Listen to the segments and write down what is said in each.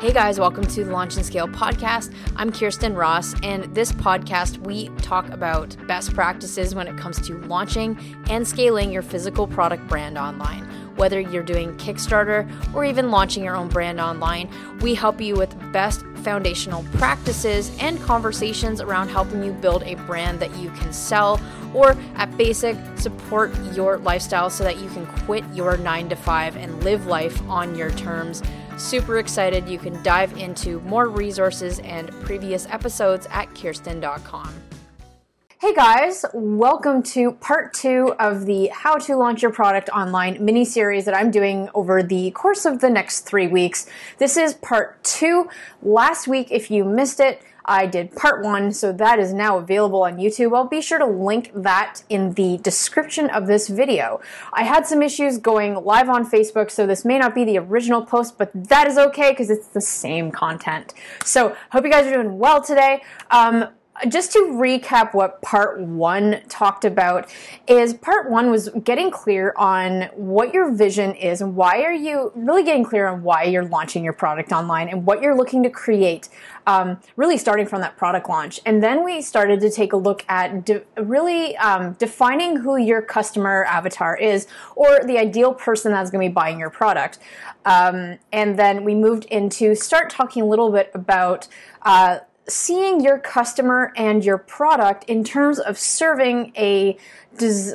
Hey guys, welcome to the Launch and Scale podcast. I'm Khierstyn Ross, and this podcast we talk about best practices when it comes to launching and scaling your physical product brand online. Whether you're doing Kickstarter or even launching your own brand online, we help you with best foundational practices and conversations around helping you build a brand that you can sell or at basic support your lifestyle so that you can quit your 9 to 5 and live life on your terms Super excited. You can dive into more resources and previous episodes at khierstyn.com. Hey guys, welcome to part two of the How to Launch Your Product Online mini series that I'm doing over the course of the next three weeks. This is part two. Last week, if you missed it, I did part one, so that is now available on YouTube. I'll be sure to link that in the description of this video. I had some issues going live on Facebook, so this may not be the original post, but that is okay because it's the same content. So, hope you guys are doing well today. Um, just to recap what part one talked about is part one was getting clear on what your vision is and why are you really getting clear on why you're launching your product online and what you're looking to create um, really starting from that product launch. And then we started to take a look at de- really um, defining who your customer avatar is or the ideal person that's going to be buying your product. Um, and then we moved into start talking a little bit about uh, seeing your customer and your product in terms of serving a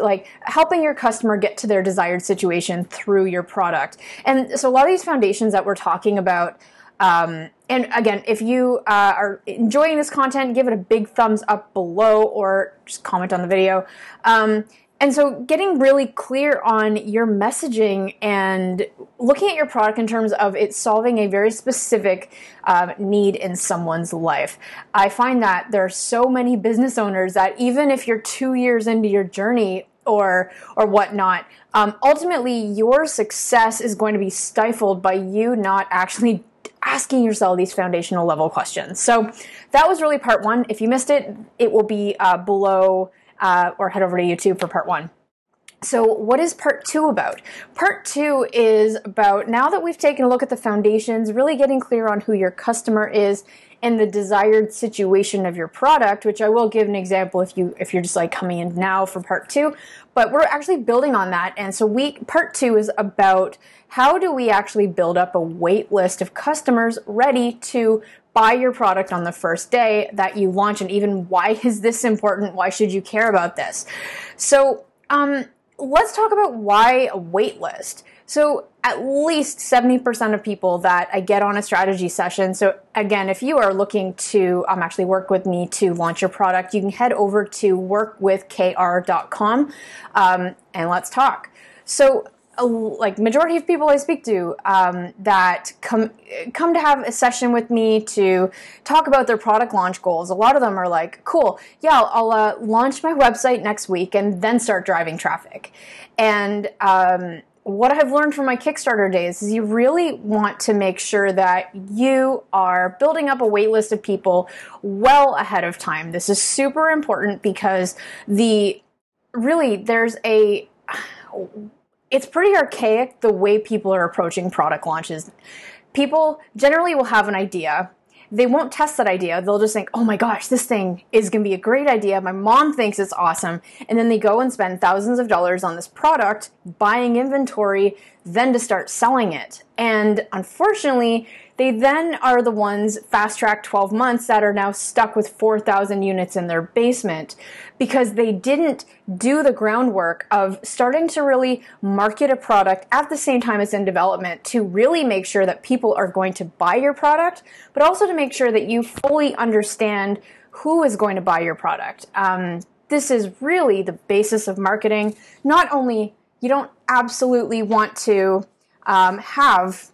like helping your customer get to their desired situation through your product. And so a lot of these foundations that we're talking about um, and again, if you uh, are enjoying this content, give it a big thumbs up below or just comment on the video. Um, and so, getting really clear on your messaging and looking at your product in terms of it solving a very specific um, need in someone's life. I find that there are so many business owners that even if you're two years into your journey or or whatnot, um, ultimately your success is going to be stifled by you not actually asking yourself these foundational level questions. So that was really part one. If you missed it, it will be uh, below uh, or head over to YouTube for part one. So, what is part two about? Part two is about now that we've taken a look at the foundations, really getting clear on who your customer is and the desired situation of your product, which I will give an example if you if you're just like coming in now for part two. But we're actually building on that. And so we part two is about how do we actually build up a wait list of customers ready to buy your product on the first day that you launch and even why is this important? Why should you care about this? So um, let's talk about why a wait list. So at least 70% of people that i get on a strategy session so again if you are looking to um, actually work with me to launch your product you can head over to workwithkr.com um, and let's talk. So a, like majority of people I speak to um, that come come to have a session with me to talk about their product launch goals. A lot of them are like, "Cool, yeah, I'll, uh, launch my website next week and then start driving traffic." And um, what I've learned from my Kickstarter days is you really want to make sure that you are building up a wait list of people well ahead of time. This is super important because the really there's a it's pretty archaic the way people are approaching product launches. People generally will have an idea. They won't test that idea. They'll just think, oh my gosh, this thing is going to be a great idea. My mom thinks it's awesome. And then they go and spend thousands of dollars on this product, buying inventory, then to start selling it. And unfortunately, they then are the ones fast track 12 months that are now stuck with 4,000 units in their basement because they didn't do the groundwork of starting to really market a product at the same time it's in development to really make sure that people are going to buy your product, but also to make sure that you fully understand who is going to buy your product. Um, this is really the basis of marketing. Not only you don't absolutely want to um, have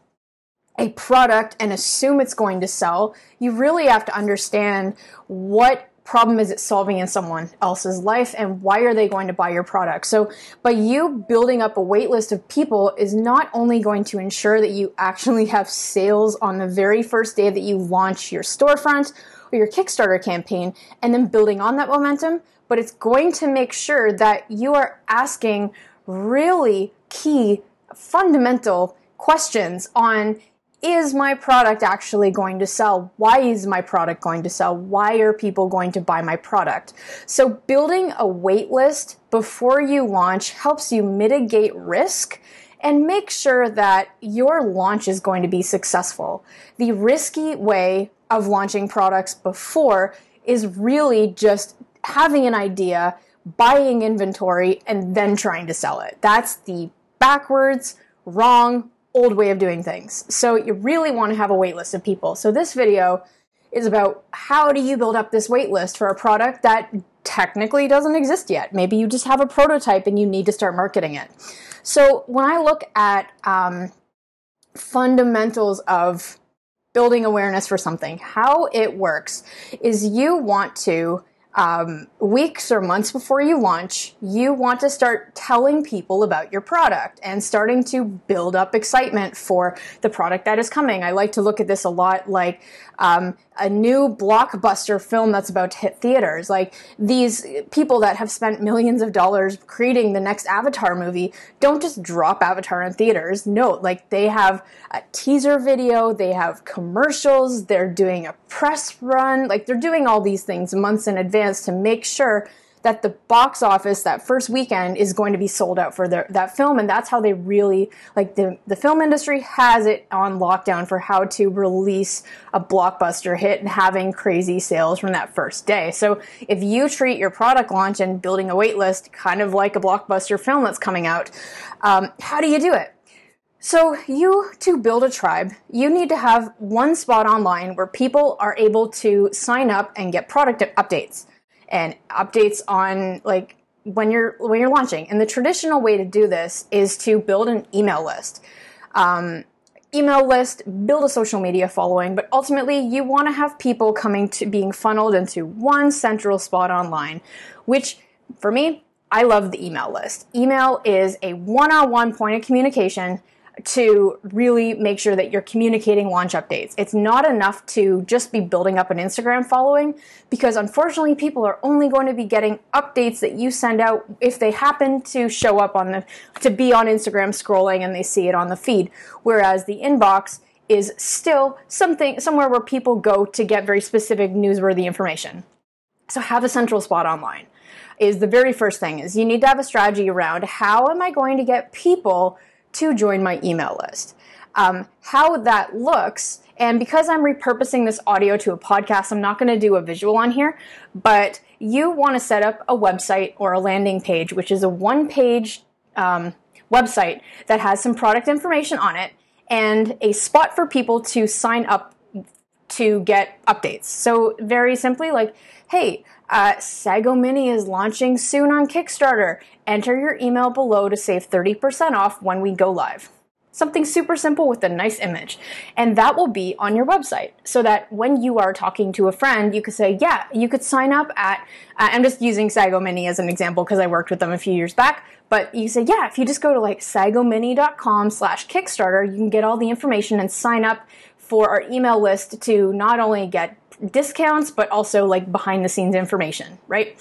a product and assume it's going to sell. You really have to understand what problem is it solving in someone else's life and why are they going to buy your product. So by you building up a wait list of people is not only going to ensure that you actually have sales on the very first day that you launch your storefront or your Kickstarter campaign and then building on that momentum, but it's going to make sure that you are asking really key fundamental questions on is my product actually going to sell? Why is my product going to sell? Why are people going to buy my product? So building a wait list before you launch helps you mitigate risk and make sure that your launch is going to be successful. The risky way of launching products before is really just having an idea, buying inventory, and then trying to sell it. That's the backwards, wrong, old way of doing things. So you really want to have a wait list of people. So this video is about how do you build up this wait list for a product that technically doesn't exist yet. Maybe you just have a prototype and you need to start marketing it. So when I look at um, fundamentals of building awareness for something, how it works is you want to um, weeks or months before you launch, you want to start telling people about your product and starting to build up excitement for the product that is coming. I like to look at this a lot like um, a new blockbuster film that's about to hit theaters. Like these people that have spent millions of dollars creating the next Avatar movie don't just drop Avatar in theaters. No, like they have a teaser video, they have commercials, they're doing a press run, like they're doing all these things months in advance to make sure that the box office that first weekend is going to be sold out for their, that film. And that's how they really like the the film industry has it on lockdown for how to release a blockbuster hit and having crazy sales from that first day. So if you treat your product launch and building a wait list kind of like a blockbuster film that's coming out um, how do you do it so, you to build a tribe, you need to have one spot online where people are able to sign up and get product updates and updates on like when you're when you're launching. And the traditional way to do this is to build an email list. Um, email list, build a social media following, but ultimately you want to have people coming to being funneled into one central spot online, which for me, I love the email list. Email is a one-on-one point of communication to really make sure that you're communicating launch updates. It's not enough to just be building up an Instagram following because unfortunately people are only going to be getting updates that you send out if they happen to show up on the to be on Instagram scrolling and they see it on the feed whereas the inbox is still something somewhere where people go to get very specific newsworthy information. So have a central spot online is the very first thing is you need to have a strategy around how am I going to get people to join my email list. Um, how that looks, and because I'm repurposing this audio to a podcast, I'm not going to do a visual on here, but you want to set up a website or a landing page, which is a one page um, website that has some product information on it and a spot for people to sign up to get updates. So, very simply, like, hey, uh, Sago Mini is launching soon on Kickstarter. Enter your email below to save 30% off when we go live. Something super simple with a nice image. And that will be on your website so that when you are talking to a friend, you could say, yeah, you could sign up at, uh, I'm just using Sago Mini as an example because I worked with them a few years back. But you say, yeah, if you just go to like sagomini.com slash Kickstarter, you can get all the information and sign up for our email list to not only get discounts, but also like behind the scenes information, right?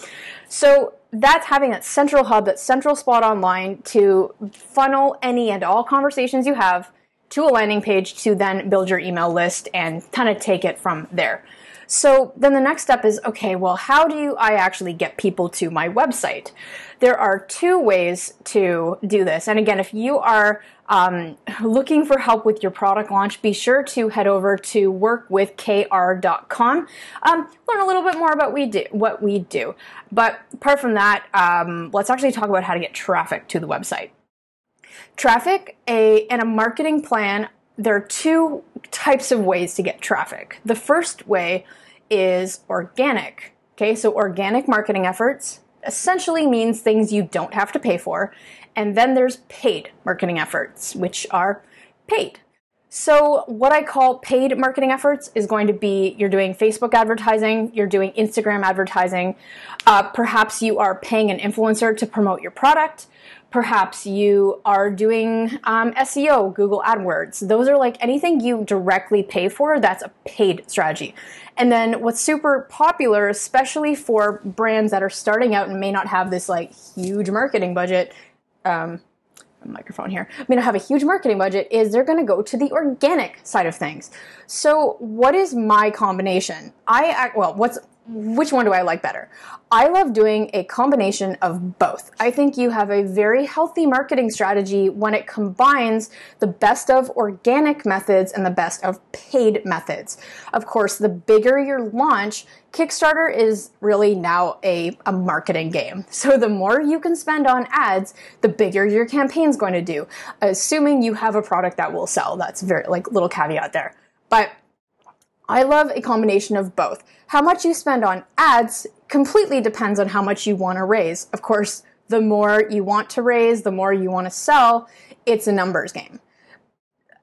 So that's having that central hub, that central spot online to funnel any and all conversations you have to a landing page to then build your email list and kind of take it from there. So then the next step is okay, well, how do I actually get people to my website? There are two ways to do this. And again, if you are um, looking for help with your product launch, be sure to head over to workwithkr.com. Um, learn a little bit more about we do, what we do. But apart from that, um, let's actually talk about how to get traffic to the website. Traffic a, and a marketing plan there are two types of ways to get traffic. The first way is organic. Okay, so organic marketing efforts essentially means things you don't have to pay for. And then there's paid marketing efforts, which are paid. So, what I call paid marketing efforts is going to be you're doing Facebook advertising, you're doing Instagram advertising, uh, perhaps you are paying an influencer to promote your product, Perhaps you are doing um, SEO, Google AdWords. Those are like anything you directly pay for, that's a paid strategy. And then what's super popular, especially for brands that are starting out and may not have this like huge marketing budget, um, microphone here. I mean, I have a huge marketing budget. Is they're going to go to the organic side of things? So what is my combination? I well what's which one do I like better? I love doing a combination of both. I think you have a very healthy marketing strategy when it combines the best of organic methods and the best of paid methods. Of course, the bigger your launch, Kickstarter is really now a, a marketing game. So the more you can spend on ads, the bigger your campaign's going to do, assuming you have a product that will sell. That's very like little caveat there. But I love a combination of both. How much you spend on ads completely depends on how much you want to raise. Of course, the more you want to raise, the more you want to sell, it's a numbers game.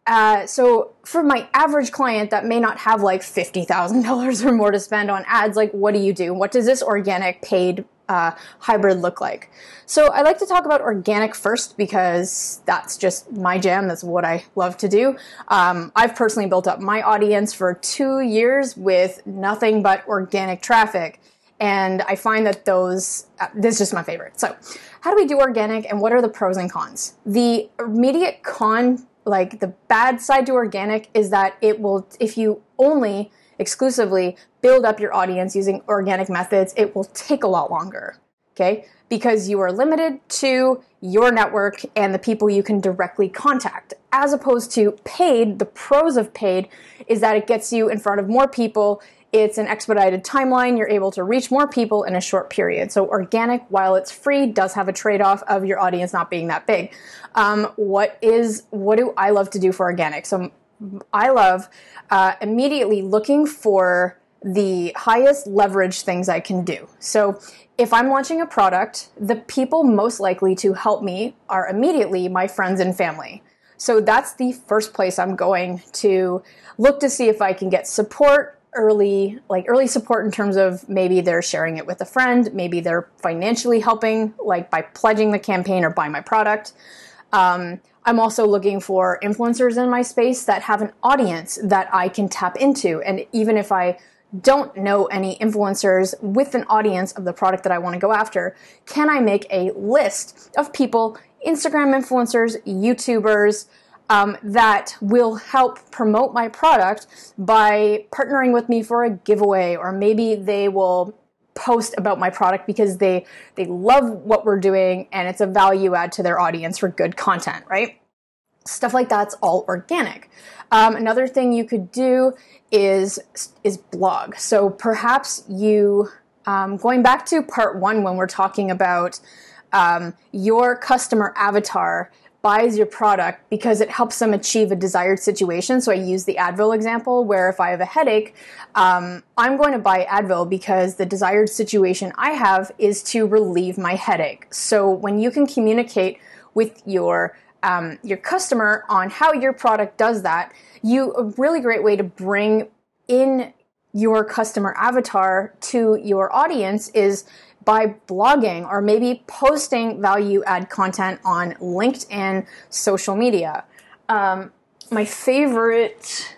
Uh, so for my average client that may not have like $50,000 or more to spend on ads, like what do you do? What does this organic paid uh, hybrid look like? So I like to talk about organic first because that's just my jam. That's what I love to do. Um, I've personally built up my audience for two years with nothing but organic traffic. And I find that those, uh, this is just my favorite. So how do we do organic and what are the pros and cons? The immediate con like the bad side to organic is that it will if you only exclusively build up your audience using organic methods it will take a lot longer okay because you are limited to your network and the people you can directly contact as opposed to paid the pros of paid is that it gets you in front of more people it's an expedited timeline. You're able to reach more people in a short period. So organic, while it's free, does have a trade-off of your audience not being that big. Um, what is what do I love to do for organic? So I love uh, immediately looking for the highest leverage things I can do. So if I'm launching a product, the people most likely to help me are immediately my friends and family. So that's the first place I'm going to look to see if I can get support early like early support in terms of maybe they're sharing it with a friend maybe they're financially helping like by pledging the campaign or buying my product um, i'm also looking for influencers in my space that have an audience that i can tap into. And even if i don't know any influencers with an audience of the product that i want to go after can i make a list of people instagram influencers youtubers um, that will help promote my product by partnering with me for a giveaway, or maybe they will post about my product because they they love what we're doing and it's a value add to their audience for good content, right? Stuff like that's all organic. Um, another thing you could do is is blog. So perhaps you um, going back to part one when we're talking about um, your customer avatar buys your product because it helps them achieve a desired situation. So I use the Advil example where if I have a headache, um, I'm going to buy Advil because the desired situation I have is to relieve my headache. So when you can communicate with your um, your customer on how your product does that, you a really great way to bring in your customer avatar to your audience is by blogging or maybe posting value add content on LinkedIn, social media. Um, my favorite,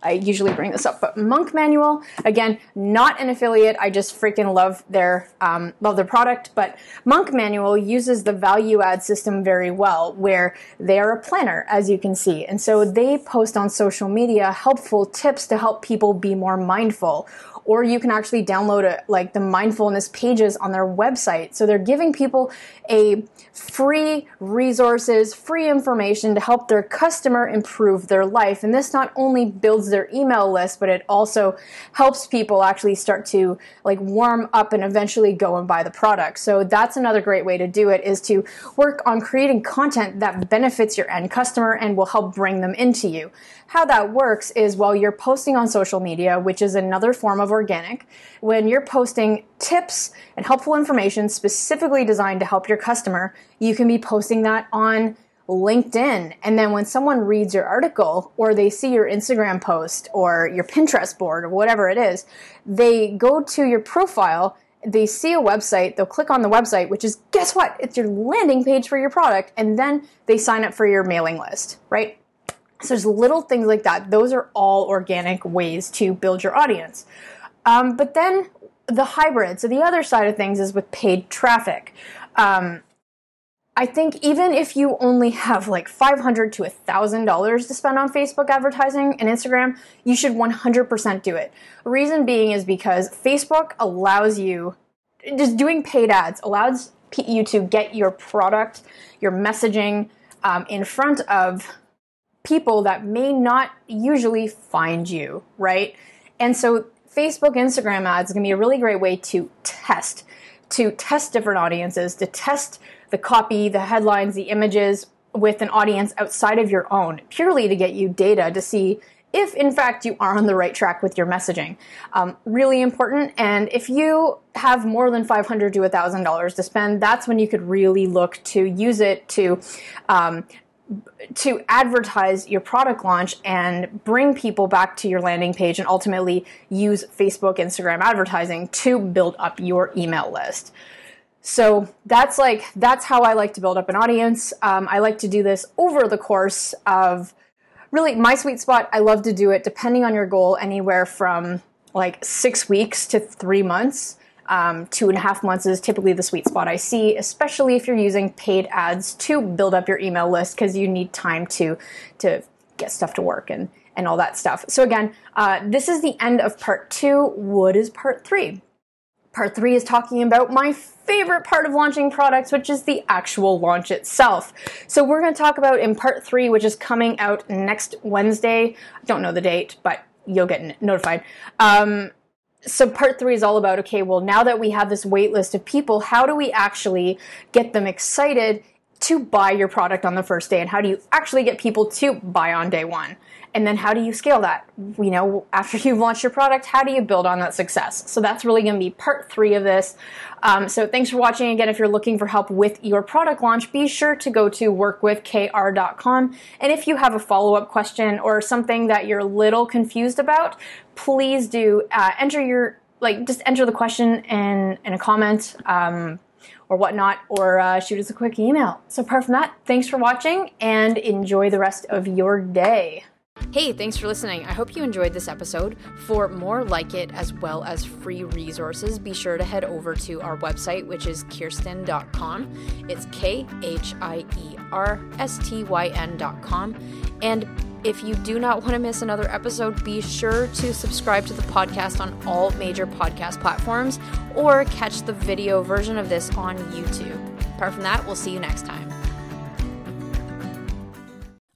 I usually bring this up, but Monk Manual, again, not an affiliate. I just freaking love their um, love their product. But Monk Manual uses the value add system very well, where they are a planner, as you can see, and so they post on social media helpful tips to help people be more mindful or you can actually download it like the mindfulness pages on their website. So they're giving people a free resources, free information to help their customer improve their life. And this not only builds their email list, but it also helps people actually start to like warm up and eventually go and buy the product. So that's another great way to do it is to work on creating content that benefits your end customer and will help bring them into you. How that works is while you're posting on social media, which is another form of organic, when you're posting tips and helpful information specifically designed to help your customer, you can be posting that on LinkedIn. And then when someone reads your article or they see your Instagram post or your Pinterest board or whatever it is, they go to your profile they see a website, they'll click on the website, which is guess what? It's your landing page for your product, and then they sign up for your mailing list, right? So there's little things like that. Those are all organic ways to build your audience. Um, but then the hybrid. So the other side of things is with paid traffic. Um, I think even if you only have like 500 to $1,000 to spend on Facebook advertising and Instagram, you should 100% do it. Reason being is because Facebook allows you, just doing paid ads allows you to get your product, your messaging um, in front of people that may not usually find you, right? And so Facebook, Instagram ads to be a really great way to test, to test different audiences, to test the copy, the headlines, the images with an audience outside of your own, purely to get you data to see if in fact you are on the right track with your messaging. Um, really important. And if you have more than 500 to $1,000 to spend, that's when you could really look to use it to um, to advertise your product launch and bring people back to your landing page and ultimately use Facebook, Instagram advertising to build up your email list. So that's like, that's how I like to build up an audience. Um, I like to do this over the course of really my sweet spot. I love to do it depending on your goal, anywhere from like six weeks to three months. Um, two and a half months is typically the sweet spot I see, especially if you're using paid ads to build up your email list because you need time to to get stuff to work and and all that stuff. So again, uh, this is the end of part two. What is part three? Part three is talking about my favorite part of launching products, which is the actual launch itself. So we're going to talk about in part three, which is coming out next Wednesday. I don't know the date, but you'll get notified. Um, so part three is all about okay well now that we have this wait list of people how do we actually get them excited to buy your product on the first day? And how do you actually get people to buy on day one and then how do you scale that? You know, after you've launched your product, how do you build on that success? So that's really going to be part three of this. Um, so thanks for watching. Again, if you're looking for help with your product launch, be sure to go to workwithkr.com. And if you have a follow up question or something that you're a little confused about, please do uh, enter your like just enter the question in in a comment. Um, or whatnot, or uh, shoot us a quick email. So, apart from that, thanks for watching and enjoy the rest of your day. Hey, thanks for listening. I hope you enjoyed this episode. For more like it, as well as free resources, be sure to head over to our website, which is khierstyn.com. It's K H I E R S T Y N.com. And if you do not want to miss another episode, be sure to subscribe to the podcast on all major podcast platforms or catch the video version of this on YouTube. Apart from that, we'll see you next time.